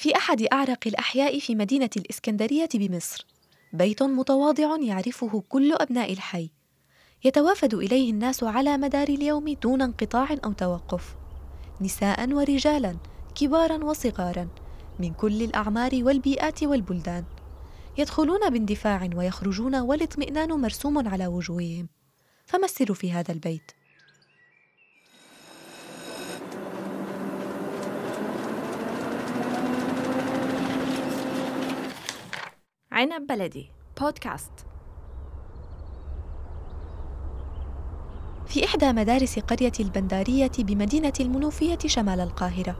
في أحد أعرق الأحياء في مدينة الإسكندرية بمصر. بيت متواضع يعرفه كل أبناء الحي. يتوافد إليه الناس على مدار اليوم دون انقطاع أو توقف. نساء ورجالا كبارا وصغارا من كل الأعمار والبيئات والبلدان. يدخلون باندفاع ويخرجون والاطمئنان مرسوم على وجوههم. فما السر في هذا البيت؟ عنب بلدي. بودكاست. في إحدى مدارس قرية البندارية بمدينة المنوفية شمال القاهرة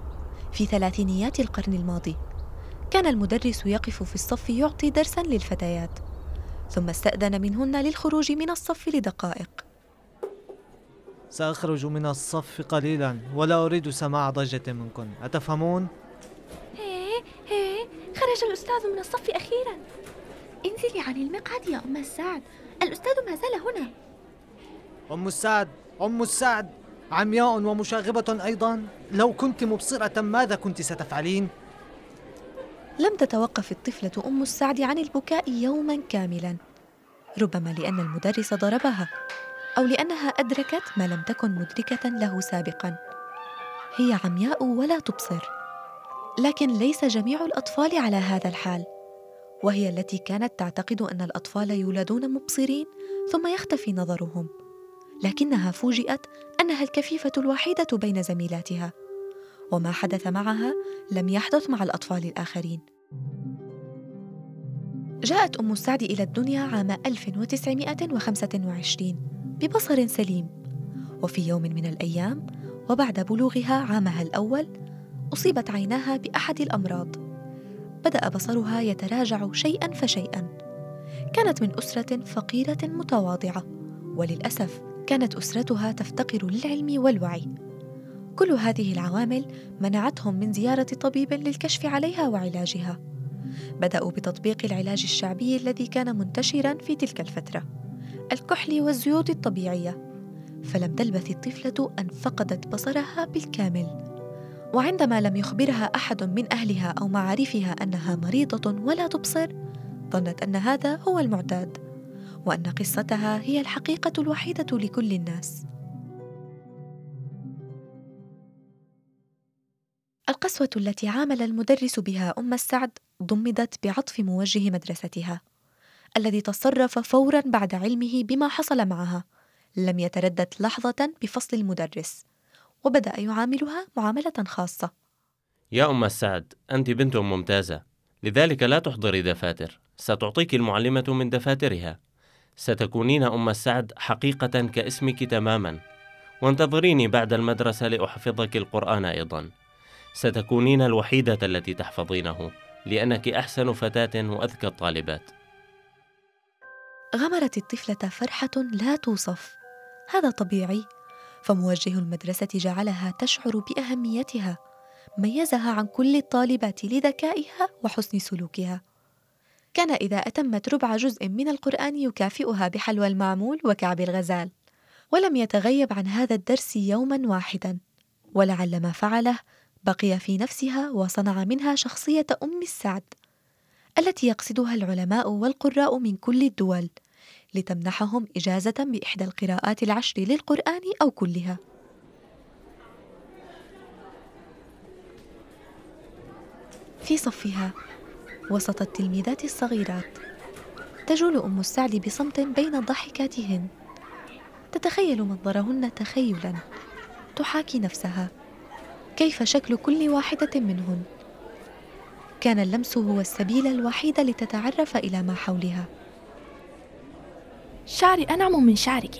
في ثلاثينيات القرن الماضي. كان المدرس يقف في الصف يعطي درسا للفتيات ثم استأذن منهن للخروج من الصف لدقائق. سأخرج من الصف قليلا ولا أريد سماع ضجة منكن. أتفهمون؟ هيه هيه خرج الأستاذ من الصف أخيرا. انزلي عن المقعد يا أم السعد. الأستاذ ما زال هنا. أم السعد أم السعد. عمياء ومشاغبة أيضا. لو كنت مبصرة ماذا كنت ستفعلين؟ لم تتوقف الطفلة أم السعد عن البكاء يوما كاملا. ربما لأن المدرس ضربها أو لأنها أدركت ما لم تكن مدركة له سابقا. هي عمياء ولا تبصر. لكن ليس جميع الأطفال على هذا الحال. وهي التي كانت تعتقد أن الأطفال يولدون مبصرين ثم يختفي نظرهم. لكنها فوجئت أنها الكفيفة الوحيدة بين زميلاتها. وما حدث معها لم يحدث مع الأطفال الآخرين. جاءت أم السعد إلى الدنيا عام 1925 ببصر سليم. وفي يوم من الأيام وبعد بلوغها عامها الأول أصيبت عيناها بأحد الأمراض. بدأ بصرها يتراجع شيئا فشيئا. كانت من أسرة فقيرة متواضعة وللأسف كانت أسرتها تفتقر للعلم والوعي. كل هذه العوامل منعتهم من زيارة طبيب للكشف عليها وعلاجها. بدأوا بتطبيق العلاج الشعبي الذي كان منتشرا في تلك الفترة الكحل والزيوت الطبيعية. فلم تلبث الطفلة أن فقدت بصرها بالكامل. وعندما لم يخبرها أحد من أهلها أو معارفها أنها مريضة ولا تبصر ظنت أن هذا هو المعتاد وأن قصتها هي الحقيقة الوحيدة لكل الناس. القسوة التي عامل المدرس بها أم السعد ضمدت بعطف موجه مدرستها الذي تصرف فورا بعد علمه بما حصل معها لم يتردد لحظة بفصل المدرس. وبدأ يعاملها معاملة خاصة. يا أم السعد أنت بنت ممتازة. لذلك لا تحضري دفاتر ستعطيك المعلمة من دفاترها. ستكونين أم السعد حقيقة كاسمك تماما. وانتظريني بعد المدرسة لأحفظك القرآن أيضا. ستكونين الوحيدة التي تحفظينه لأنك أحسن فتاة وأذكى الطالبات. غمرت الطفلة فرحة لا توصف. هذا طبيعي. فموجه المدرسة جعلها تشعر بأهميتها ميزها عن كل الطالبات لذكائها وحسن سلوكها. كان إذا أتمت ربع جزء من القرآن يكافئها بحلوى المعمول وكعب الغزال ولم يتغيب عن هذا الدرس يوما واحدا. ولعل ما فعله بقي في نفسها وصنع منها شخصية أم السعد التي يقصدها العلماء والقراء من كل الدول. لتمنحهم إجازة بإحدى القراءات العشر للقرآن أو كلها. في صفها وسط التلميذات الصغيرات. تجول أم السعد بصمت بين ضحكاتهن. تتخيل منظرهن تخيلا. تحاكي نفسها. كيف شكل كل واحدة منهن؟ كان اللمس هو السبيل الوحيد لتتعرف إلى ما حولها. شعري أنعم من شعرك.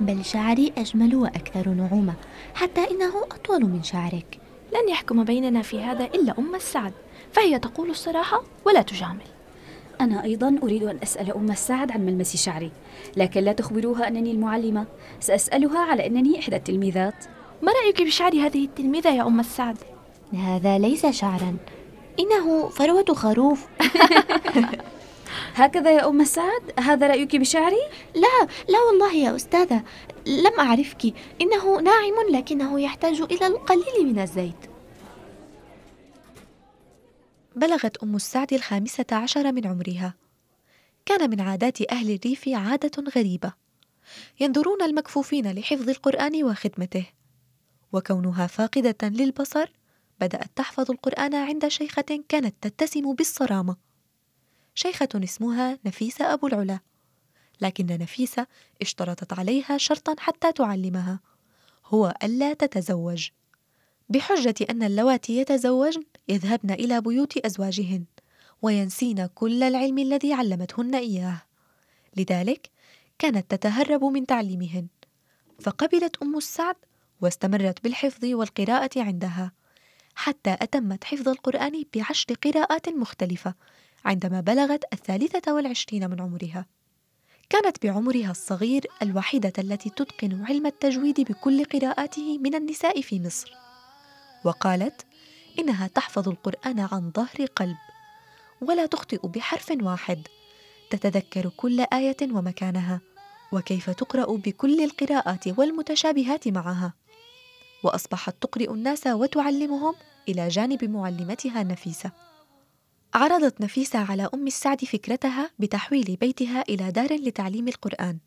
بل شعري أجمل وأكثر نعومة حتى إنه أطول من شعرك. لن يحكم بيننا في هذا إلا أم السعد فهي تقول الصراحة ولا تجامل. أنا أيضا أريد أن أسأل أم السعد عن ملمس شعري لكن لا تخبروها أنني المعلمة. سأسألها على أنني إحدى التلميذات. ما رأيك بشعر هذه التلميذة يا أم السعد؟ هذا ليس شعرا إنه فروة خروف. هكذا يا أم سعد؟ هذا رأيك بشعري؟ لا لا والله يا أستاذة. لم أعرفك. إنه ناعم لكنه يحتاج إلى القليل من الزيت. بلغت أم السعد الخامسة عشر من عمرها. كان من عادات أهل الريف عادة غريبة. ينظرون المكفوفين لحفظ القرآن وخدمته. وكونها فاقدة للبصر بدأت تحفظ القرآن عند شيخة كانت تتسم بالصرامة. شيخة اسمها نفيسة أبو العلا. لكن نفيسة اشترطت عليها شرطا حتى تعلمها. هو ألا تتزوج. بحجة أن اللواتي يتزوجن يذهبن إلى بيوت أزواجهن وينسين كل العلم الذي علمتهن إياه. لذلك كانت تتهرب من تعليمهن. فقبلت أم السعد واستمرت بالحفظ والقراءة عندها حتى أتمت حفظ القرآن بعشر قراءات مختلفة عندما بلغت الثالثة والعشرين من عمرها. كانت بعمرها الصغير الوحيدة التي تتقن علم التجويد بكل قراءاته من النساء في مصر. وقالت إنها تحفظ القرآن عن ظهر قلب ولا تخطئ بحرف واحد. تتذكر كل آية ومكانها وكيف تقرأ بكل القراءات والمتشابهات معها. وأصبحت تقرئ الناس وتعلمهم إلى جانب معلمتها نفيسة. عرضت نفيسة على أم السعد فكرتها بتحويل بيتها إلى دار لتعليم القرآن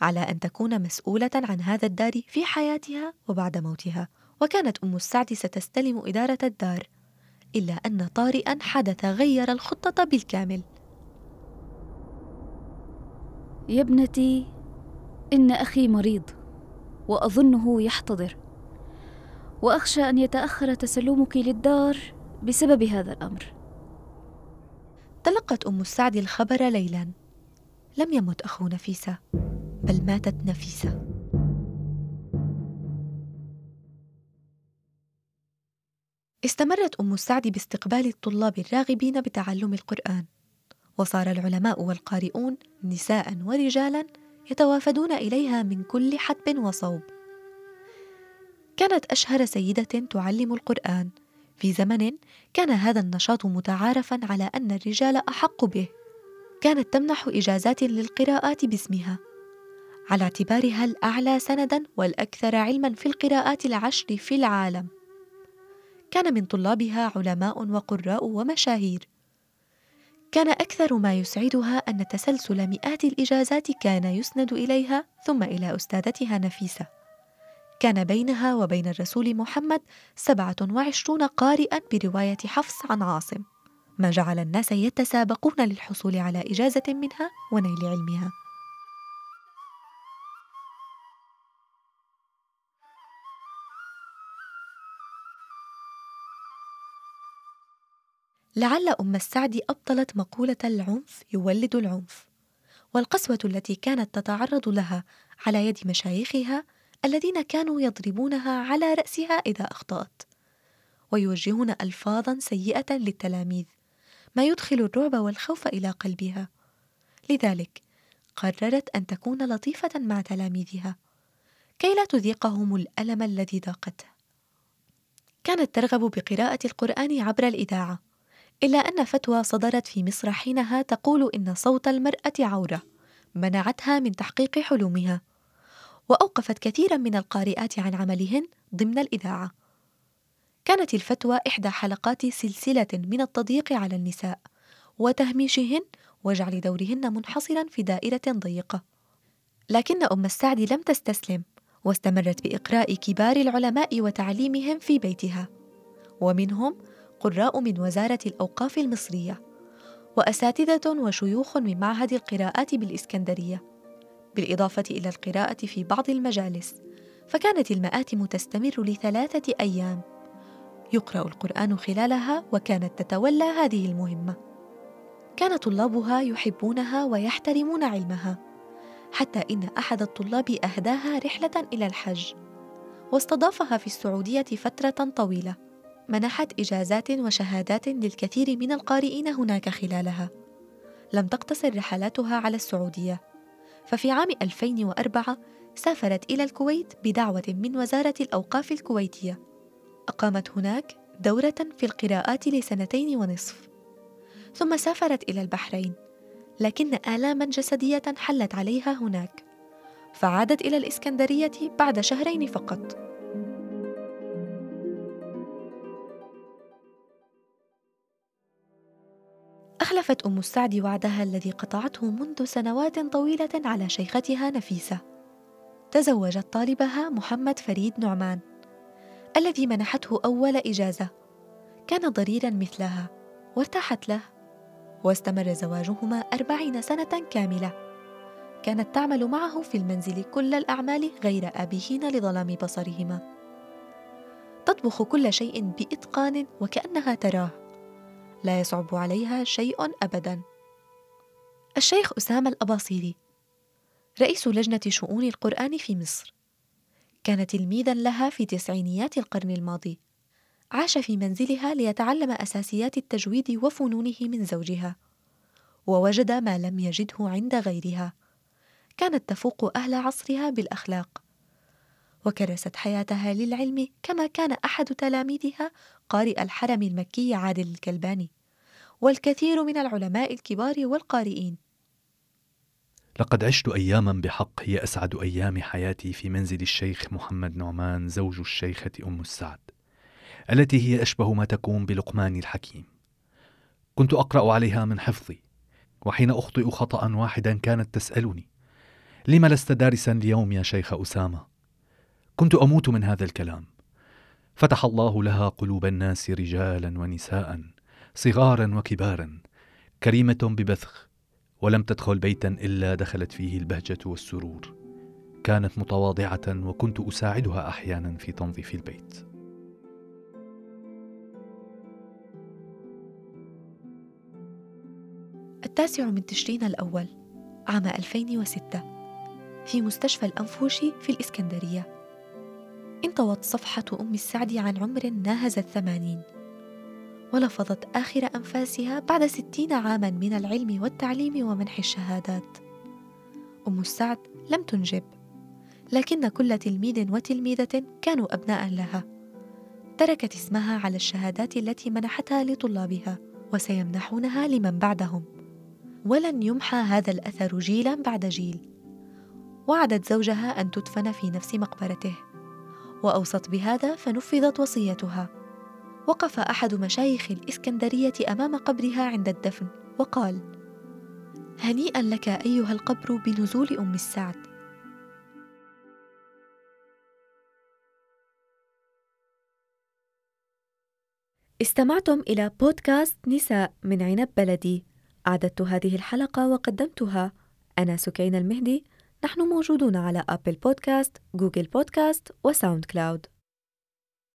على أن تكون مسؤولة عن هذا الدار في حياتها وبعد موتها وكانت أم السعد ستستلم إدارة الدار إلا أن طارئا حدث غير الخطة بالكامل. يا ابنتي إن أخي مريض وأظنه يحتضر وأخشى أن يتأخر تسلمك للدار بسبب هذا الأمر. تلقت أم السعد الخبر ليلا. لم يمت أخو نفيسة بل ماتت نفيسة. استمرت أم السعد باستقبال الطلاب الراغبين بتعلم القرآن وصار العلماء والقارئون نساء ورجالا يتوافدون إليها من كل حدب وصوب. كانت أشهر سيدة تعلم القرآن. في زمن كان هذا النشاط متعارفا على أن الرجال أحق به. كانت تمنح إجازات للقراءات باسمها. على اعتبارها الأعلى سندا والأكثر علما في القراءات العشر في العالم. كان من طلابها علماء وقراء ومشاهير. كان أكثر ما يسعدها أن تسلسل مئات الإجازات كان يسند إليها ثم إلى أستاذتها نفيسة. كان بينها وبين الرسول محمد سبعة وعشرون قارئا برواية حفص عن عاصم. ما جعل الناس يتسابقون للحصول على إجازة منها ونيل علمها. لعل أم السعد أبطلت مقولة العنف يولد العنف والقسوة التي كانت تتعرض لها على يد مشايخها الذين كانوا يضربونها على رأسها إذا أخطأت. ويوجهون ألفاظا سيئة للتلاميذ ما يدخل الرعب والخوف إلى قلبها. لذلك قررت أن تكون لطيفة مع تلاميذها كي لا تذيقهم الألم الذي ذاقته. كانت ترغب بقراءة القرآن عبر الإذاعة إلا أن فتوى صدرت في مصر حينها تقول إن صوت المرأة عورة منعتها من تحقيق حلمها وأوقفت كثيرا من القارئات عن عملهن ضمن الإذاعة. كانت الفتوى إحدى حلقات سلسلة من التضييق على النساء وتهميشهن وجعل دورهن منحصرا في دائرة ضيقة لكن أم السعد لم تستسلم واستمرت بإقراء كبار العلماء وتعليمهم في بيتها. ومنهم قراء من وزارة الأوقاف المصرية وأساتذة وشيوخ من معهد القراءات بالإسكندرية. بالإضافة إلى القراءة في بعض المجالس فكانت المآتم تستمر لثلاثة أيام. يقرأ القرآن خلالها وكانت تتولى هذه المهمة. كان طلابها يحبونها ويحترمون علمها حتى إن أحد الطلاب أهداها رحلة إلى الحج. واستضافها في السعودية فترة طويلة. منحت إجازات وشهادات للكثير من القارئين هناك خلالها. لم تقتصر رحلاتها على السعودية. ففي عام 2004 سافرت إلى الكويت بدعوة من وزارة الأوقاف الكويتية. أقامت هناك دورة في القراءات لسنتين ونصف. ثم سافرت إلى البحرين لكن آلاما جسدية حلت عليها هناك. فعادت إلى الإسكندرية بعد شهرين فقط. أخلفت أم السعد وعدها الذي قطعته منذ سنوات طويلة على شيختها نفيسة. تزوجت طالبها محمد فريد نعمان الذي منحته أول إجازة. كان ضريرا مثلها وارتاحت له واستمر زواجهما أربعين سنة كاملة. كانت تعمل معه في المنزل كل الأعمال غير آبهين لظلام بصرهما. تطبخ كل شيء بإتقان وكأنها تراه. لا يصعب عليها شيء أبدا. الشيخ أسامة الأباصيري رئيس لجنة شؤون القرآن في مصر كان تلميذا لها في تسعينيات القرن الماضي. عاش في منزلها ليتعلم أساسيات التجويد وفنونه من زوجها ووجد ما لم يجده عند غيرها. كانت تفوق أهل عصرها بالأخلاق وكرست حياتها للعلم كما كان أحد تلاميذها قارئ الحرم المكي عادل الكلباني والكثير من العلماء الكبار والقارئين. لقد عشت أياما بحق هي أسعد أيام حياتي في منزل الشيخ محمد نعمان زوج الشيخة أم السعد التي هي أشبه ما تكون بلقمان الحكيم. كنت أقرأ عليها من حفظي وحين أخطئ خطأ واحدا كانت تسألني لم لست دارسا اليوم يا شيخ أسامة؟ كنت أموت من هذا الكلام. فتح الله لها قلوب الناس رجالا ونساء صغارا وكبارا كريمة ببذخ ولم تدخل بيتا إلا دخلت فيه البهجة والسرور. كانت متواضعة وكنت أساعدها أحيانا في تنظيف البيت. التاسع من تشرين الأول عام 2006 في مستشفى الأنفوشي في الإسكندرية. انطوت صفحة أم السعد عن عمر ناهز الثمانين. ولفظت آخر أنفاسها بعد ستين عاما من العلم والتعليم ومنح الشهادات. أم السعد لم تنجب لكن كل تلميذ وتلميذة كانوا أبناء لها. تركت اسمها على الشهادات التي منحتها لطلابها وسيمنحونها لمن بعدهم. ولن يمحى هذا الأثر جيلا بعد جيل. وعدت زوجها أن تدفن في نفس مقبرته. وأوصت بهذا فنفذت وصيتها. وقف أحد مشايخ الإسكندرية أمام قبرها عند الدفن وقال هنيئا لك أيها القبر بنزول أم السعد. استمعتم إلى بودكاست نساء من عنب بلدي. أعددت هذه الحلقة وقدمتها أنا سكينة المهدي. نحن موجودون على Apple Podcasts، Google Podcasts و SoundCloud